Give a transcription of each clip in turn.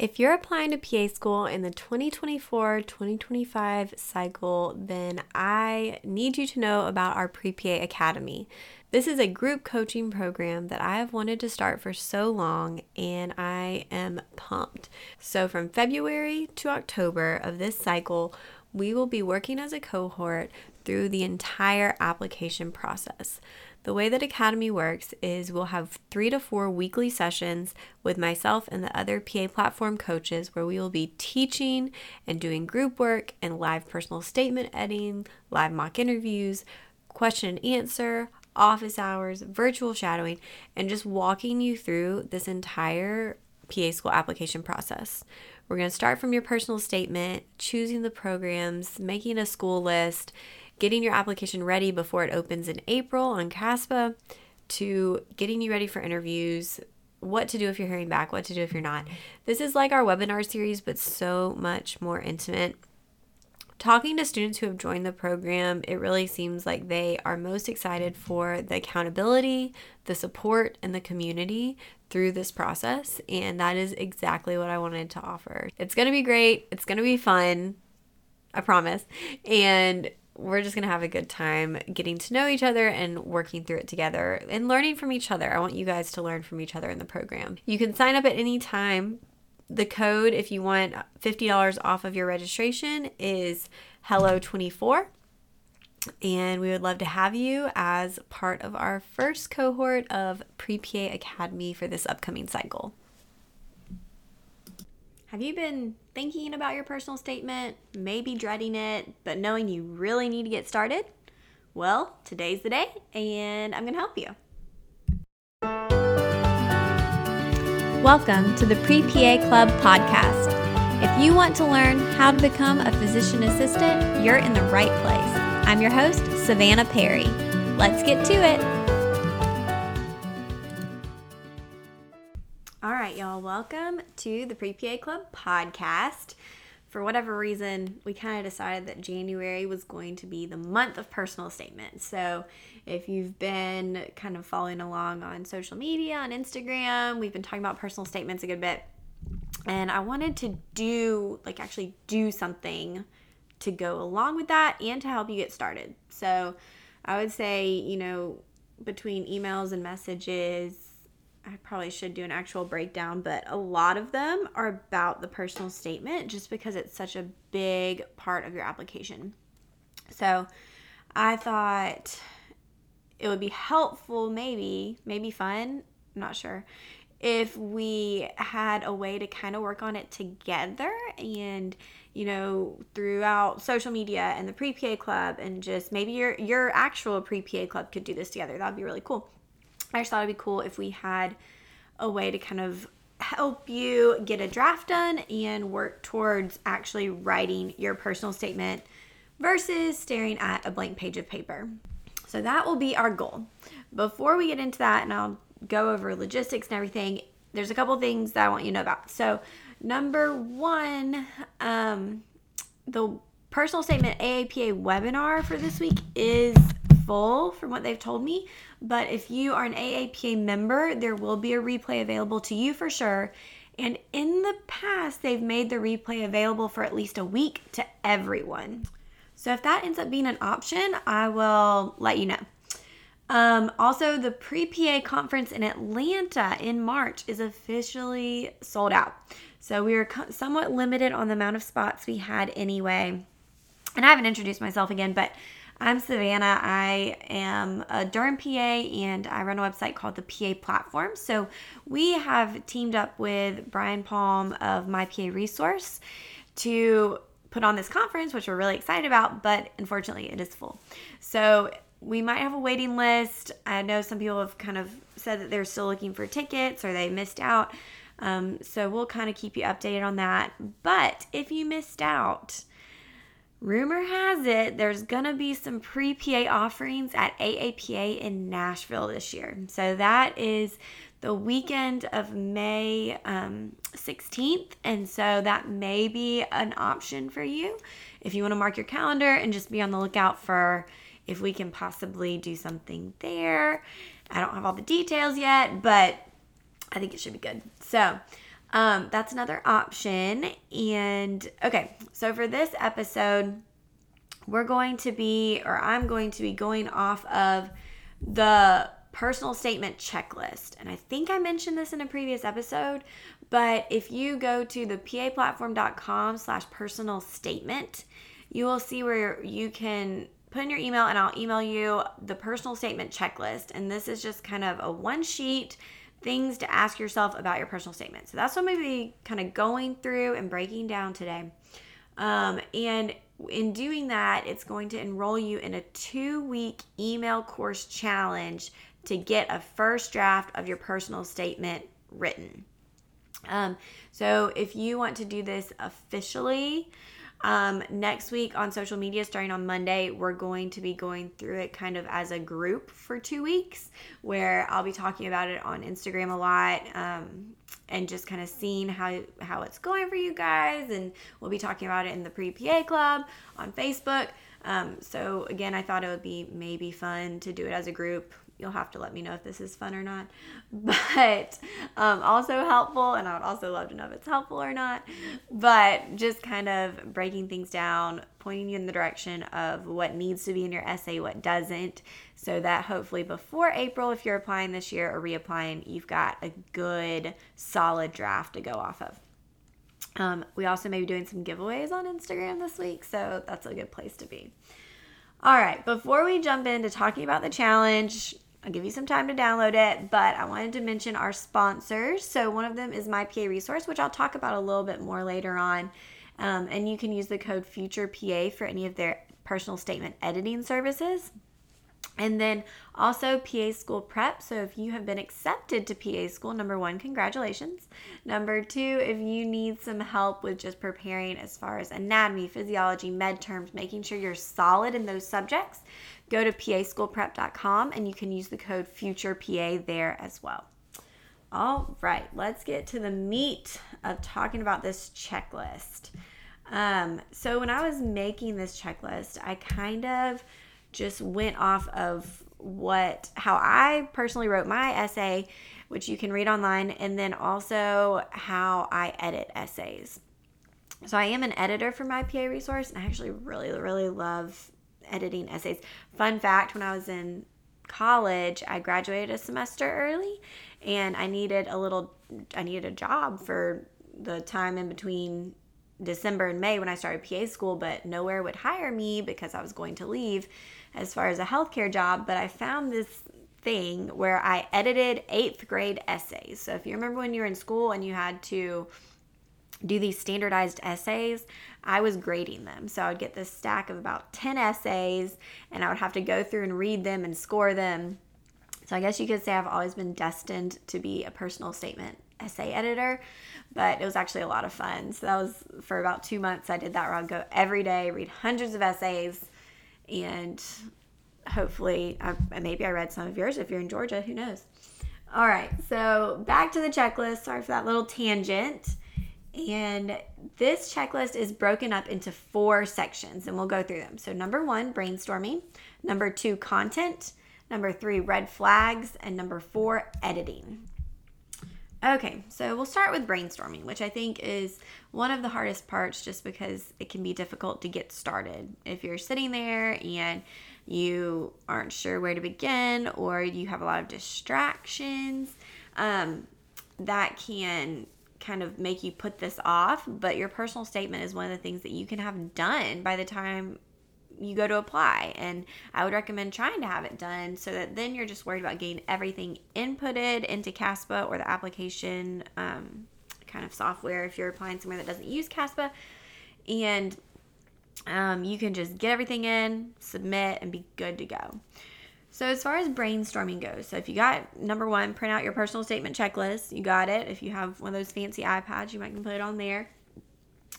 If you're applying to PA school in the 2024 2025 cycle, then I need you to know about our Pre PA Academy. This is a group coaching program that I have wanted to start for so long, and I am pumped. So, from February to October of this cycle, we will be working as a cohort through the entire application process. The way that Academy works is we'll have three to four weekly sessions with myself and the other PA platform coaches where we will be teaching and doing group work and live personal statement editing, live mock interviews, question and answer, office hours, virtual shadowing, and just walking you through this entire PA school application process. We're going to start from your personal statement, choosing the programs, making a school list, getting your application ready before it opens in April on CASPA to getting you ready for interviews, what to do if you're hearing back, what to do if you're not. This is like our webinar series, but so much more intimate. Talking to students who have joined the program, it really seems like they are most excited for the accountability, the support, and the community through this process. And that is exactly what I wanted to offer. It's going to be great. It's going to be fun. I promise. And we're just going to have a good time getting to know each other and working through it together and learning from each other. I want you guys to learn from each other in the program. You can sign up at any time. The code, if you want $50 off of your registration, is Hello24. And we would love to have you as part of our first cohort of Pre PA Academy for this upcoming cycle. Have you been thinking about your personal statement, maybe dreading it, but knowing you really need to get started? Well, today's the day, and I'm going to help you. Welcome to the Pre PA Club podcast. If you want to learn how to become a physician assistant, you're in the right place. I'm your host, Savannah Perry. Let's get to it. Right, y'all, welcome to the Pre PA Club podcast. For whatever reason, we kind of decided that January was going to be the month of personal statements. So, if you've been kind of following along on social media, on Instagram, we've been talking about personal statements a good bit. And I wanted to do, like, actually do something to go along with that and to help you get started. So, I would say, you know, between emails and messages, I probably should do an actual breakdown, but a lot of them are about the personal statement just because it's such a big part of your application. So I thought it would be helpful, maybe, maybe fun, I'm not sure, if we had a way to kind of work on it together and you know throughout social media and the pre-PA club and just maybe your your actual pre-PA club could do this together that'd be really cool I just thought it'd be cool if we had a way to kind of help you get a draft done and work towards actually writing your personal statement versus staring at a blank page of paper. So that will be our goal. Before we get into that, and I'll go over logistics and everything, there's a couple things that I want you to know about. So, number one, um, the personal statement AAPA webinar for this week is full from what they've told me. But if you are an AAPA member, there will be a replay available to you for sure. And in the past, they've made the replay available for at least a week to everyone. So if that ends up being an option, I will let you know. Um, also, the pre PA conference in Atlanta in March is officially sold out. So we are somewhat limited on the amount of spots we had anyway. And I haven't introduced myself again, but I'm Savannah. I am a derm PA and I run a website called the PA Platform. So we have teamed up with Brian Palm of My PA Resource to put on this conference, which we're really excited about, but unfortunately it is full. So we might have a waiting list. I know some people have kind of said that they're still looking for tickets or they missed out. Um, so we'll kind of keep you updated on that. But if you missed out, Rumor has it there's going to be some pre PA offerings at AAPA in Nashville this year. So that is the weekend of May um, 16th. And so that may be an option for you if you want to mark your calendar and just be on the lookout for if we can possibly do something there. I don't have all the details yet, but I think it should be good. So, Um, that's another option. And okay, so for this episode, we're going to be, or I'm going to be going off of the personal statement checklist. And I think I mentioned this in a previous episode, but if you go to the paplatform.com slash personal statement, you will see where you can put in your email and I'll email you the personal statement checklist. And this is just kind of a one sheet things to ask yourself about your personal statement. So that's what I'm going to be kind of going through and breaking down today. Um, and in doing that, it's going to enroll you in a two week email course challenge to get a first draft of your personal statement written. Um, so if you want to do this officially, um, next week on social media, starting on Monday, we're going to be going through it kind of as a group for two weeks, where I'll be talking about it on Instagram a lot, um, and just kind of seeing how how it's going for you guys, and we'll be talking about it in the pre PA club on Facebook. Um, so again, I thought it would be maybe fun to do it as a group you'll have to let me know if this is fun or not. But um, also helpful, and I would also love to know if it's helpful or not. But just kind of breaking things down, pointing you in the direction of what needs to be in your essay, what doesn't, so that hopefully before April, if you're applying this year or reapplying, you've got a good, solid draft to go off of. Um, we also may be doing some giveaways on Instagram this week, so that's a good place to be. All right, before we jump into talking about the challenge, I'll give you some time to download it, but I wanted to mention our sponsors. So, one of them is My PA Resource, which I'll talk about a little bit more later on. Um, and you can use the code FUTUREPA for any of their personal statement editing services. And then also PA School Prep. So if you have been accepted to PA School, number one, congratulations. Number two, if you need some help with just preparing as far as anatomy, physiology, med terms, making sure you're solid in those subjects, go to paschoolprep.com and you can use the code FUTUREPA there as well. All right, let's get to the meat of talking about this checklist. Um, so when I was making this checklist, I kind of just went off of what how I personally wrote my essay, which you can read online, and then also how I edit essays. So I am an editor for my PA resource, and I actually really, really love editing essays. Fun fact: when I was in college, I graduated a semester early, and I needed a little, I needed a job for the time in between December and May when I started PA school, but nowhere would hire me because I was going to leave as far as a healthcare job, but I found this thing where I edited eighth grade essays. So if you remember when you were in school and you had to do these standardized essays, I was grading them. So I would get this stack of about 10 essays and I would have to go through and read them and score them. So I guess you could say I've always been destined to be a personal statement essay editor, but it was actually a lot of fun. So that was for about two months. I did that where I'd go every day, read hundreds of essays, and hopefully, I, maybe I read some of yours if you're in Georgia. Who knows? All right, so back to the checklist. Sorry for that little tangent. And this checklist is broken up into four sections, and we'll go through them. So, number one, brainstorming. Number two, content. Number three, red flags. And number four, editing. Okay, so we'll start with brainstorming, which I think is one of the hardest parts just because it can be difficult to get started. If you're sitting there and you aren't sure where to begin or you have a lot of distractions, um, that can kind of make you put this off. But your personal statement is one of the things that you can have done by the time you go to apply. And I would recommend trying to have it done so that then you're just worried about getting everything inputted into CASPA or the application um, kind of software if you're applying somewhere that doesn't use CASPA. And um, you can just get everything in, submit, and be good to go. So, as far as brainstorming goes, so if you got number one, print out your personal statement checklist. You got it. If you have one of those fancy iPads, you might can put it on there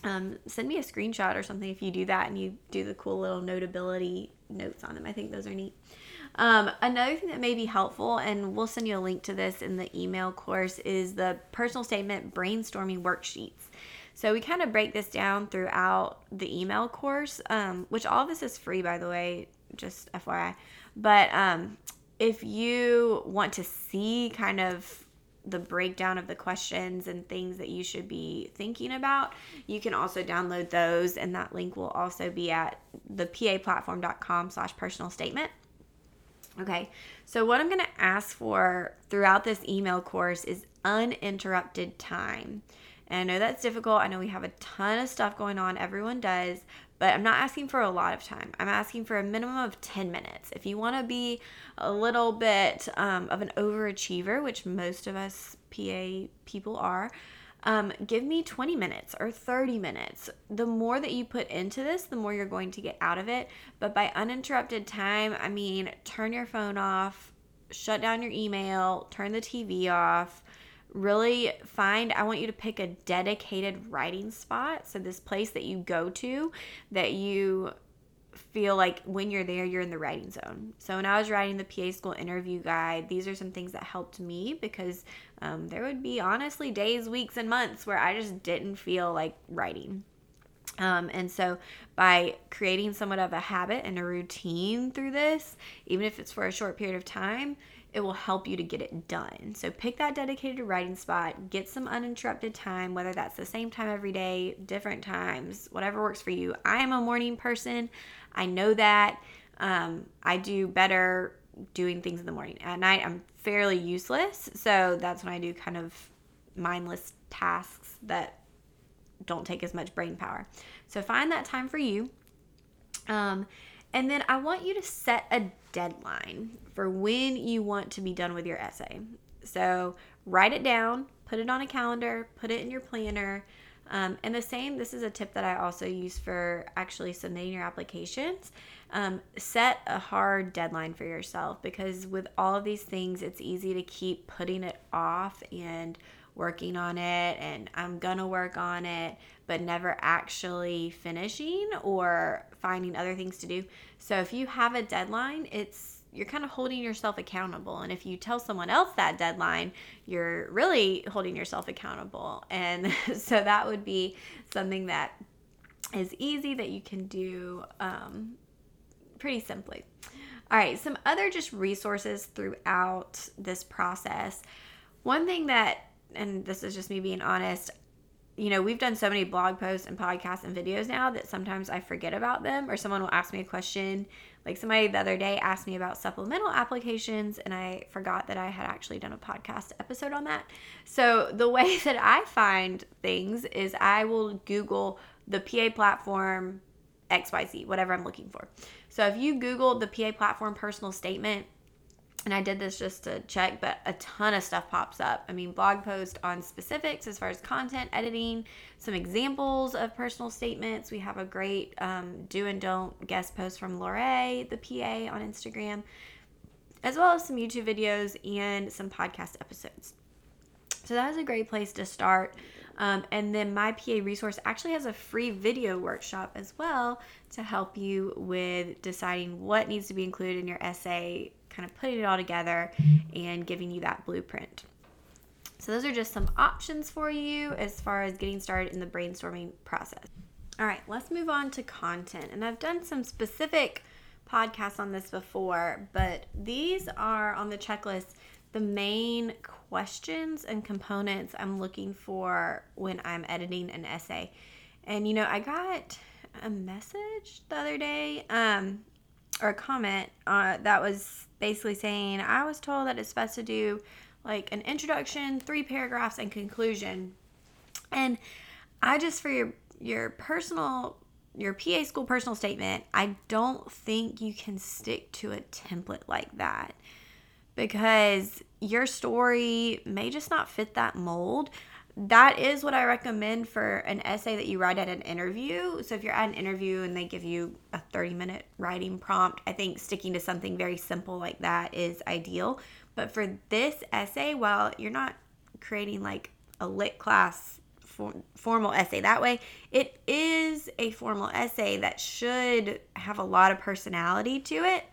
um, send me a screenshot or something if you do that and you do the cool little notability notes on them. I think those are neat. Um, another thing that may be helpful, and we'll send you a link to this in the email course, is the personal statement brainstorming worksheets. So we kind of break this down throughout the email course, um, which all of this is free, by the way, just FYI. But um, if you want to see kind of the breakdown of the questions and things that you should be thinking about, you can also download those, and that link will also be at the paplatform.com slash personal statement. Okay, so what I'm going to ask for throughout this email course is uninterrupted time. And I know that's difficult. I know we have a ton of stuff going on, everyone does, but I'm not asking for a lot of time. I'm asking for a minimum of 10 minutes. If you want to be a little bit um, of an overachiever, which most of us PA people are, um, give me 20 minutes or 30 minutes. The more that you put into this, the more you're going to get out of it. But by uninterrupted time, I mean turn your phone off, shut down your email, turn the TV off. Really find, I want you to pick a dedicated writing spot. So, this place that you go to that you feel like when you're there, you're in the writing zone. So when I was writing the PA school interview guide, these are some things that helped me because um, there would be honestly days, weeks, and months where I just didn't feel like writing. Um, and so, by creating somewhat of a habit and a routine through this, even if it's for a short period of time, it will help you to get it done. So, pick that dedicated writing spot, get some uninterrupted time, whether that's the same time every day, different times, whatever works for you. I am a morning person. I know that. Um, I do better doing things in the morning. At night, I'm fairly useless. So that's when I do kind of mindless tasks that don't take as much brain power. So find that time for you. Um, and then I want you to set a deadline for when you want to be done with your essay. So write it down, put it on a calendar, put it in your planner. Um, and the same, this is a tip that I also use for actually submitting your applications. Um, set a hard deadline for yourself because with all of these things, it's easy to keep putting it off and working on it and I'm gonna work on it, but never actually finishing or finding other things to do. So if you have a deadline, it's you're kind of holding yourself accountable. And if you tell someone else that deadline, you're really holding yourself accountable. And so that would be something that is easy that you can do um, pretty simply. All right, some other just resources throughout this process. One thing that, and this is just me being honest, you know, we've done so many blog posts and podcasts and videos now that sometimes I forget about them, or someone will ask me a question. Like somebody the other day asked me about supplemental applications, and I forgot that I had actually done a podcast episode on that. So, the way that I find things is I will Google the PA platform XYZ, whatever I'm looking for. So, if you Google the PA platform personal statement, and I did this just to check, but a ton of stuff pops up. I mean, blog post on specifics as far as content editing, some examples of personal statements. We have a great um, do and don't guest post from Lorray, the PA, on Instagram, as well as some YouTube videos and some podcast episodes. So that is a great place to start. Um, and then my PA resource actually has a free video workshop as well to help you with deciding what needs to be included in your essay kind of putting it all together and giving you that blueprint. So, those are just some options for you as far as getting started in the brainstorming process. All right, let's move on to content. And I've done some specific podcasts on this before, but these are on the checklist the main questions and components I'm looking for when I'm editing an essay. And you know, I got a message the other day um, or a comment uh, that was basically saying, I was told that it's best to do like an introduction, three paragraphs, and conclusion. And I just, for your, your personal, your PA school personal statement, I don't think you can stick to a template like that because your story may just not fit that mold that is what I recommend for an essay that you write at an interview. So if you're at an interview and they give you a 30 minute writing prompt, I think sticking to something very simple like that is ideal. But for this essay, while you're not creating like a lit class formal essay that way, it is a formal essay that should have a lot of personality to it,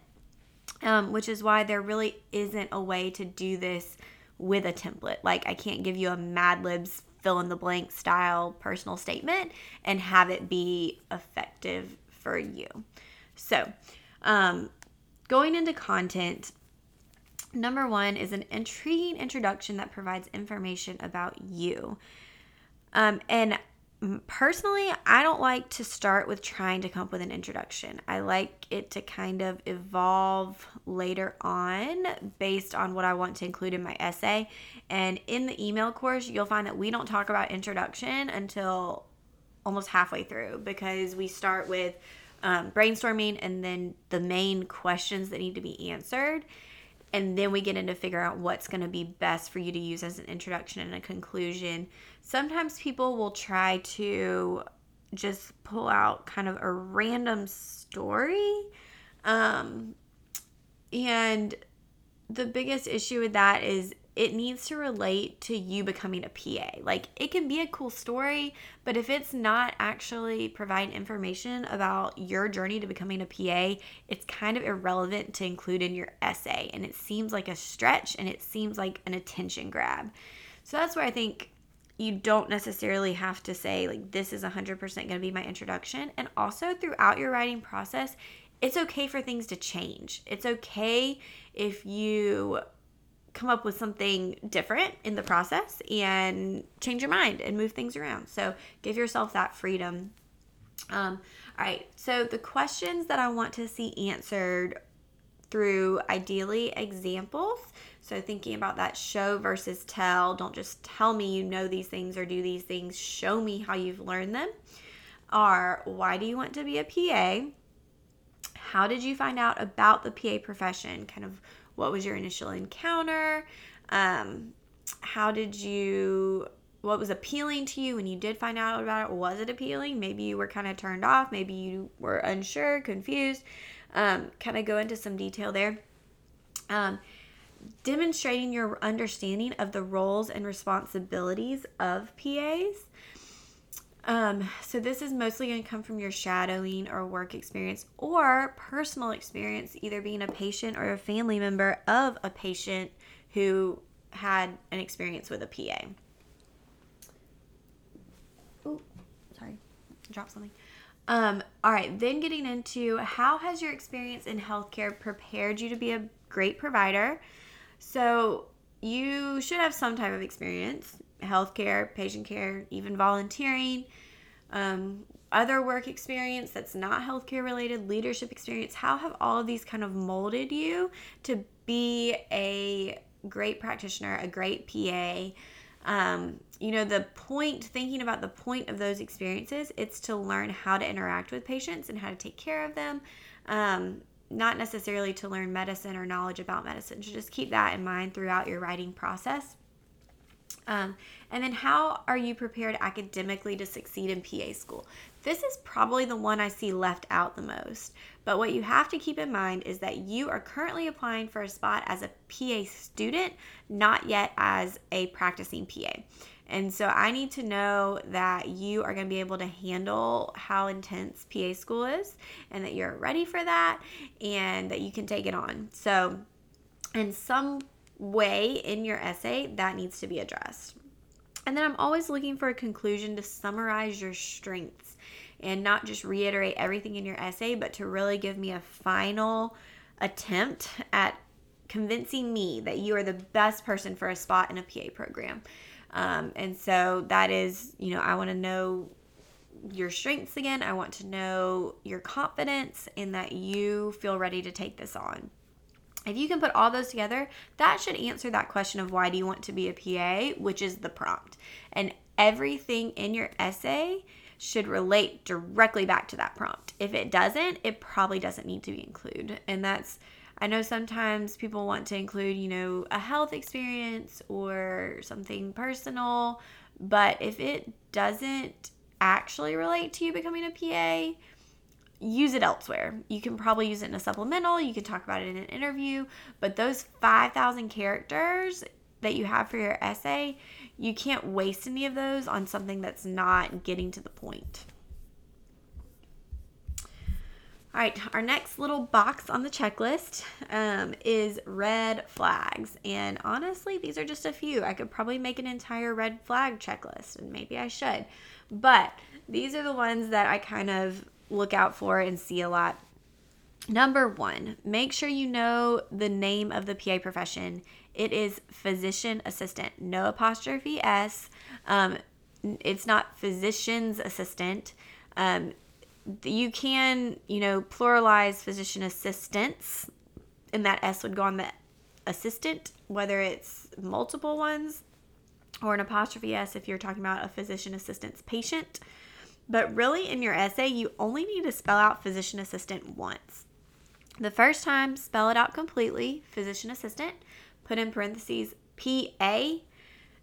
um, which is why there really isn't a way to do this with a template. Like I can't give you a Mad Libs fill in the blank style personal statement and have it be effective for you. So, um, going into content, Number one is an intriguing introduction that provides information about you. Um, and personally, I don't like to start with trying to come up with an introduction. I like it to kind of evolve later on based on what I want to include in my essay. And in the email course, you'll find that we don't talk about introduction until almost halfway through because we start with um, brainstorming and then the main questions that need to be answered and then we get into figure out what's going to be best for you to use as an introduction and a conclusion. Sometimes people will try to just pull out kind of a random story. Um, and the biggest issue with that is it needs to relate to you becoming a PA. Like it can be a cool story, but if it's not actually providing information about your journey to becoming a PA, it's kind of irrelevant to include in your essay. And it seems like a stretch and it seems like an attention grab. So that's where I think you don't necessarily have to say, like, this is 100% going to be my introduction. And also throughout your writing process, it's okay for things to change. It's okay if you come up with something different in the process and change your mind and move things around. So give yourself that freedom. Um, all right, so the questions that I want to see answered through ideally examples. So thinking about that show versus tell. Don't just tell me you know these things or do these things. Show me how you've learned them. Are why do you want to be a PA? How did you find out about the PA profession? Kind of what was your initial encounter? Um, how did you what was appealing to you when you did find out about it? Was it appealing? Maybe you were kind of turned off maybe you were unsure confused. Um, kind of go into some detail there. Um, demonstrating your understanding of the roles and responsibilities of pas um, so this is mostly going to come from your shadowing or work experience or personal experience, either being a patient or a family member of a patient who had an experience with a PA. Oh, sorry, dropped something. Um, all right, then getting into how has your experience in healthcare prepared you to be a great provider? So you should have some type of experience healthcare, patient care, even volunteering, um, other work experience that's not healthcare related, leadership experience. How have all of these kind of molded you to be a great practitioner, a great PA? Um, you know, the point, thinking about the point of those experiences, it's to learn how to interact with patients and how to take care of them. Um, not necessarily to learn medicine or knowledge about medicine. So just keep that in mind throughout your writing process. Um, and then, how are you prepared academically to succeed in PA school? This is probably the one I see left out the most. But what you have to keep in mind is that you are currently applying for a spot as a PA student, not yet as a practicing PA. And so I need to know that you are going to be able to handle how intense PA school is and that you're ready for that and that you can take it on. So, in some way in your essay that needs to be addressed. And then I'm always looking for a conclusion to summarize your strengths and not just reiterate everything in your essay, but to really give me a final attempt at convincing me that you are the best person for a spot in a PA program. Um, and so that is, you know, I want to know your strengths again. I want to know your confidence in that you feel ready to take this on. If you can put all those together, that should answer that question of why do you want to be a PA, which is the prompt. And everything in your essay should relate directly back to that prompt. If it doesn't, it probably doesn't need to be included. And that's I know sometimes people want to include, you know, a health experience or something personal, but if it doesn't actually relate to you becoming a PA, use it elsewhere. You can probably use it in a supplemental, you can talk about it in an interview, but those 5,000 characters that you have for your essay, you can't waste any of those on something that's not getting to the point. All right, our next little box on the checklist um, is red flags. And honestly, these are just a few. I could probably make an entire red flag checklist, and maybe I should. But these are the ones that I kind of look out for and see a lot. Number one, make sure you know the name of the PA profession. It is physician assistant, no apostrophe S. Um, it's not physician's assistant. Um, you can, you know, pluralize physician assistants, and that S would go on the assistant, whether it's multiple ones or an apostrophe S if you're talking about a physician assistant's patient. But really, in your essay, you only need to spell out physician assistant once. The first time, spell it out completely, physician assistant, put in parentheses PA,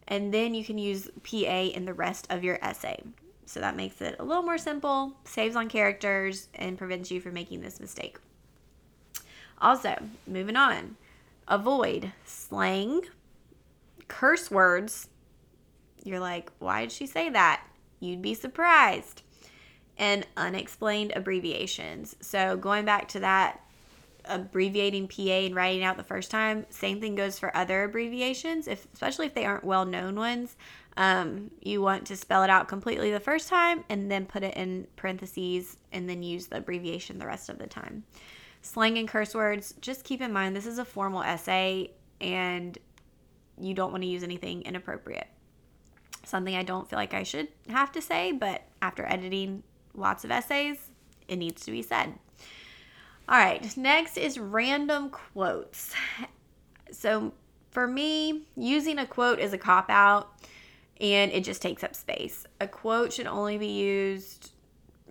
and then you can use PA in the rest of your essay. So that makes it a little more simple, saves on characters, and prevents you from making this mistake. Also, moving on, avoid slang, curse words. You're like, why did she say that? You'd be surprised. And unexplained abbreviations. So, going back to that abbreviating PA and writing out the first time. Same thing goes for other abbreviations, if especially if they aren't well known ones. Um, you want to spell it out completely the first time and then put it in parentheses and then use the abbreviation the rest of the time. Slang and curse words, just keep in mind this is a formal essay and you don't want to use anything inappropriate. Something I don't feel like I should have to say, but after editing lots of essays, it needs to be said. All right, next is random quotes. So for me, using a quote is a cop out and it just takes up space. A quote should only be used,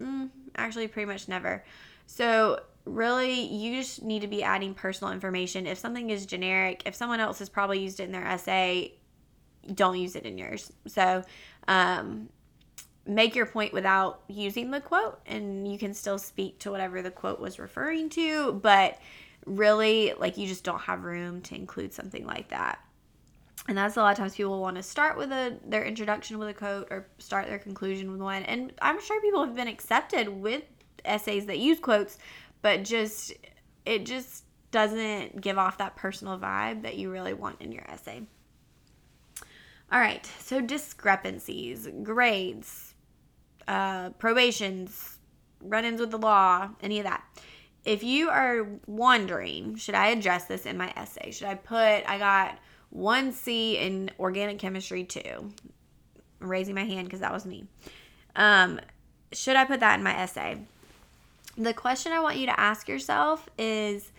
mm, actually, pretty much never. So, really, you just need to be adding personal information. If something is generic, if someone else has probably used it in their essay, don't use it in yours. So, um, make your point without using the quote and you can still speak to whatever the quote was referring to but really like you just don't have room to include something like that and that's a lot of times people want to start with a their introduction with a quote or start their conclusion with one and i'm sure people have been accepted with essays that use quotes but just it just doesn't give off that personal vibe that you really want in your essay all right so discrepancies grades uh, probations, run ins with the law, any of that. If you are wondering, should I address this in my essay? Should I put, I got one C in organic chemistry too? I'm raising my hand because that was me. Um, should I put that in my essay? The question I want you to ask yourself is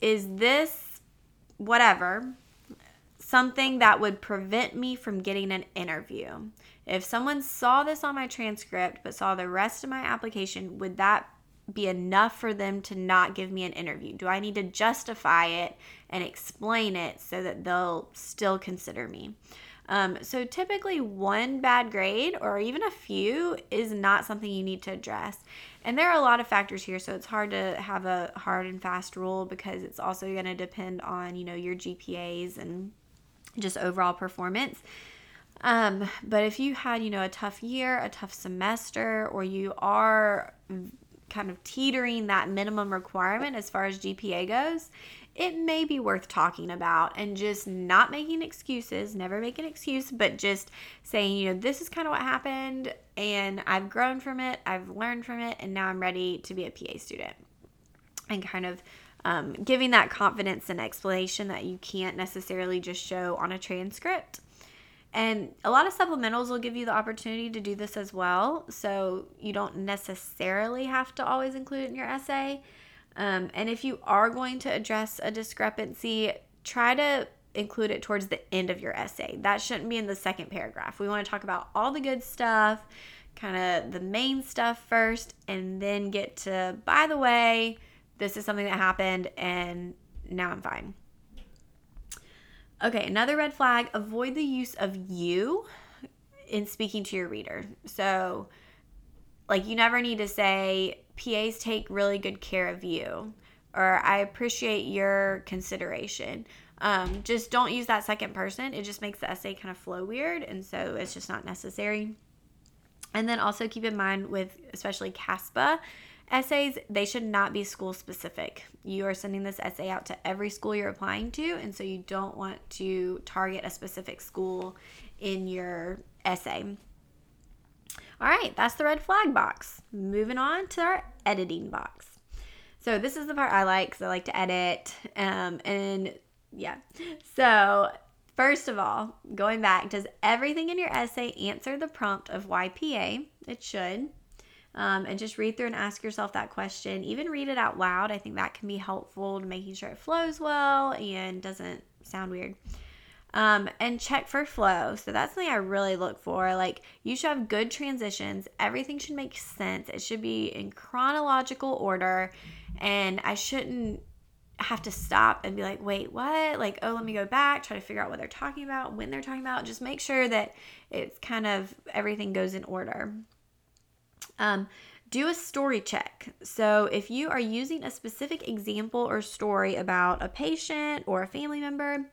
Is this whatever something that would prevent me from getting an interview? If someone saw this on my transcript but saw the rest of my application, would that be enough for them to not give me an interview? Do I need to justify it and explain it so that they'll still consider me? Um, so typically, one bad grade or even a few is not something you need to address. And there are a lot of factors here, so it's hard to have a hard and fast rule because it's also going to depend on you know your GPAs and just overall performance. Um, but if you had, you know, a tough year, a tough semester, or you are kind of teetering that minimum requirement as far as GPA goes, it may be worth talking about and just not making excuses, never make an excuse, but just saying, you know, this is kind of what happened and I've grown from it, I've learned from it, and now I'm ready to be a PA student. And kind of um, giving that confidence and explanation that you can't necessarily just show on a transcript. And a lot of supplementals will give you the opportunity to do this as well. So you don't necessarily have to always include it in your essay. Um, and if you are going to address a discrepancy, try to include it towards the end of your essay. That shouldn't be in the second paragraph. We want to talk about all the good stuff, kind of the main stuff first, and then get to, by the way, this is something that happened and now I'm fine. Okay, another red flag avoid the use of you in speaking to your reader. So, like, you never need to say, PAs take really good care of you, or I appreciate your consideration. Um, just don't use that second person. It just makes the essay kind of flow weird, and so it's just not necessary. And then also keep in mind with especially CASPA, Essays, they should not be school specific. You are sending this essay out to every school you're applying to, and so you don't want to target a specific school in your essay. All right, that's the red flag box. Moving on to our editing box. So this is the part I like because I like to edit. Um, and yeah. So first of all, going back, does everything in your essay answer the prompt of YPA? It should. Um, and just read through and ask yourself that question. Even read it out loud. I think that can be helpful to making sure it flows well and doesn't sound weird. Um, and check for flow. So that's something I really look for. Like you should have good transitions. Everything should make sense. It should be in chronological order, and I shouldn't have to stop and be like, wait, what? Like, oh, let me go back, try to figure out what they're talking about, when they're talking about. Just make sure that it's kind of everything goes in order. Um, do a story check. So, if you are using a specific example or story about a patient or a family member,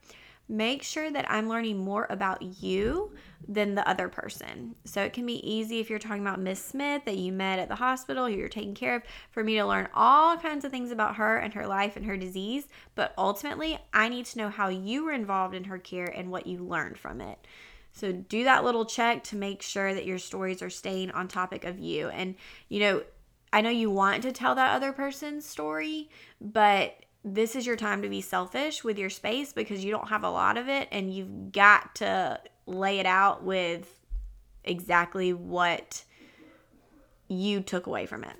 make sure that I'm learning more about you than the other person. So it can be easy if you're talking about Miss Smith that you met at the hospital, who you're taking care of, for me to learn all kinds of things about her and her life and her disease. But ultimately, I need to know how you were involved in her care and what you learned from it. So do that little check to make sure that your stories are staying on topic of you. And, you know, I know you want to tell that other person's story, but this is your time to be selfish with your space because you don't have a lot of it and you've got to lay it out with exactly what you took away from it.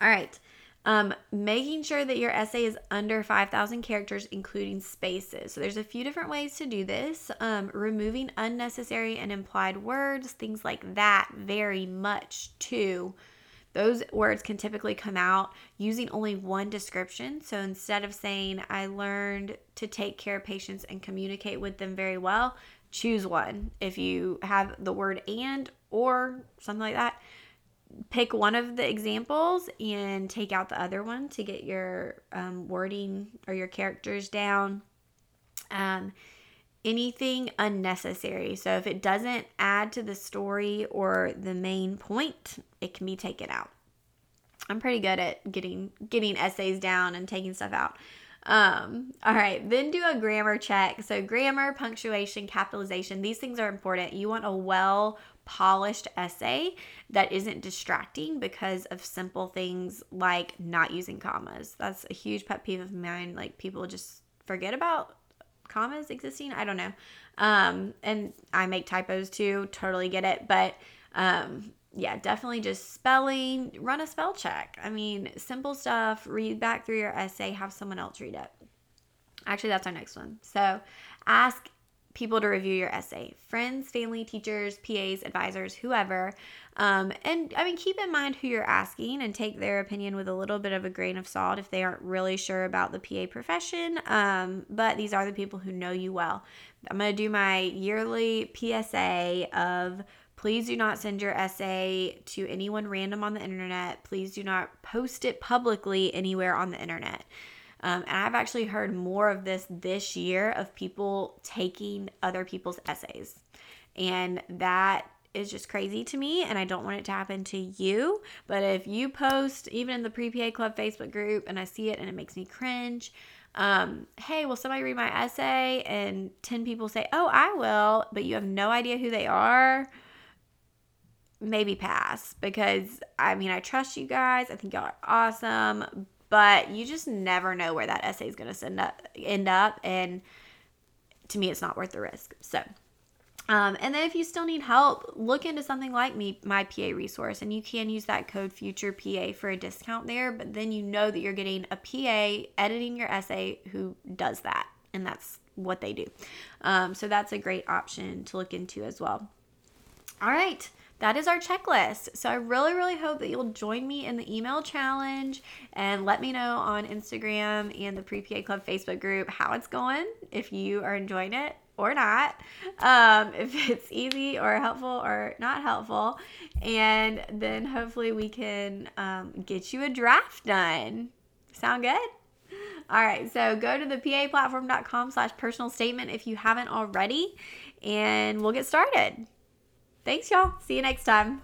All right. Um, making sure that your essay is under 5,000 characters, including spaces. So, there's a few different ways to do this. Um, removing unnecessary and implied words, things like that, very much too those words can typically come out using only one description. So instead of saying, I learned to take care of patients and communicate with them very well, choose one. If you have the word and or something like that, pick one of the examples and take out the other one to get your um, wording or your characters down. Um, anything unnecessary. So if it doesn't add to the story or the main point, it can be taken out. I'm pretty good at getting getting essays down and taking stuff out. Um, all right, then do a grammar check. So grammar, punctuation, capitalization, these things are important. You want a well polished essay that isn't distracting because of simple things like not using commas. That's a huge pet peeve of mine. Like people just forget about commas existing. I don't know. Um, and I make typos too. Totally get it. But um, yeah, definitely just spelling. Run a spell check. I mean, simple stuff. Read back through your essay. Have someone else read it. Actually, that's our next one. So ask people to review your essay friends, family, teachers, PAs, advisors, whoever. Um, and I mean, keep in mind who you're asking and take their opinion with a little bit of a grain of salt if they aren't really sure about the PA profession. Um, but these are the people who know you well. I'm going to do my yearly PSA of please do not send your essay to anyone random on the internet. Please do not post it publicly anywhere on the internet. Um, and I've actually heard more of this this year of people taking other people's essays. And that is just crazy to me. And I don't want it to happen to you. But if you post, even in the Pre PA Club Facebook group, and I see it and it makes me cringe, um, hey, will somebody read my essay? And 10 people say, oh, I will, but you have no idea who they are maybe pass because I mean, I trust you guys. I think y'all are awesome, but you just never know where that essay is going to end up. And to me, it's not worth the risk. So, um, and then if you still need help, look into something like me, my PA resource, and you can use that code Future PA for a discount there. But then you know that you're getting a PA editing your essay who does that, and that's what they do. Um, so that's a great option to look into as well. All right that is our checklist. So I really, really hope that you'll join me in the email challenge and let me know on Instagram and the Pre PA Club Facebook group how it's going, if you are enjoying it or not, um, if it's easy or helpful or not helpful. And then hopefully we can um, get you a draft done. Sound good? All right, so go to the paplatform.com slash personal statement if you haven't already, and we'll get started. Thanks, y'all. See you next time.